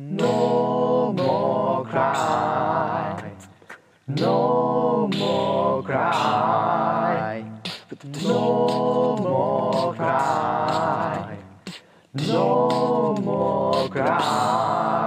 No more cry. No more cry. No more cry. No more cry.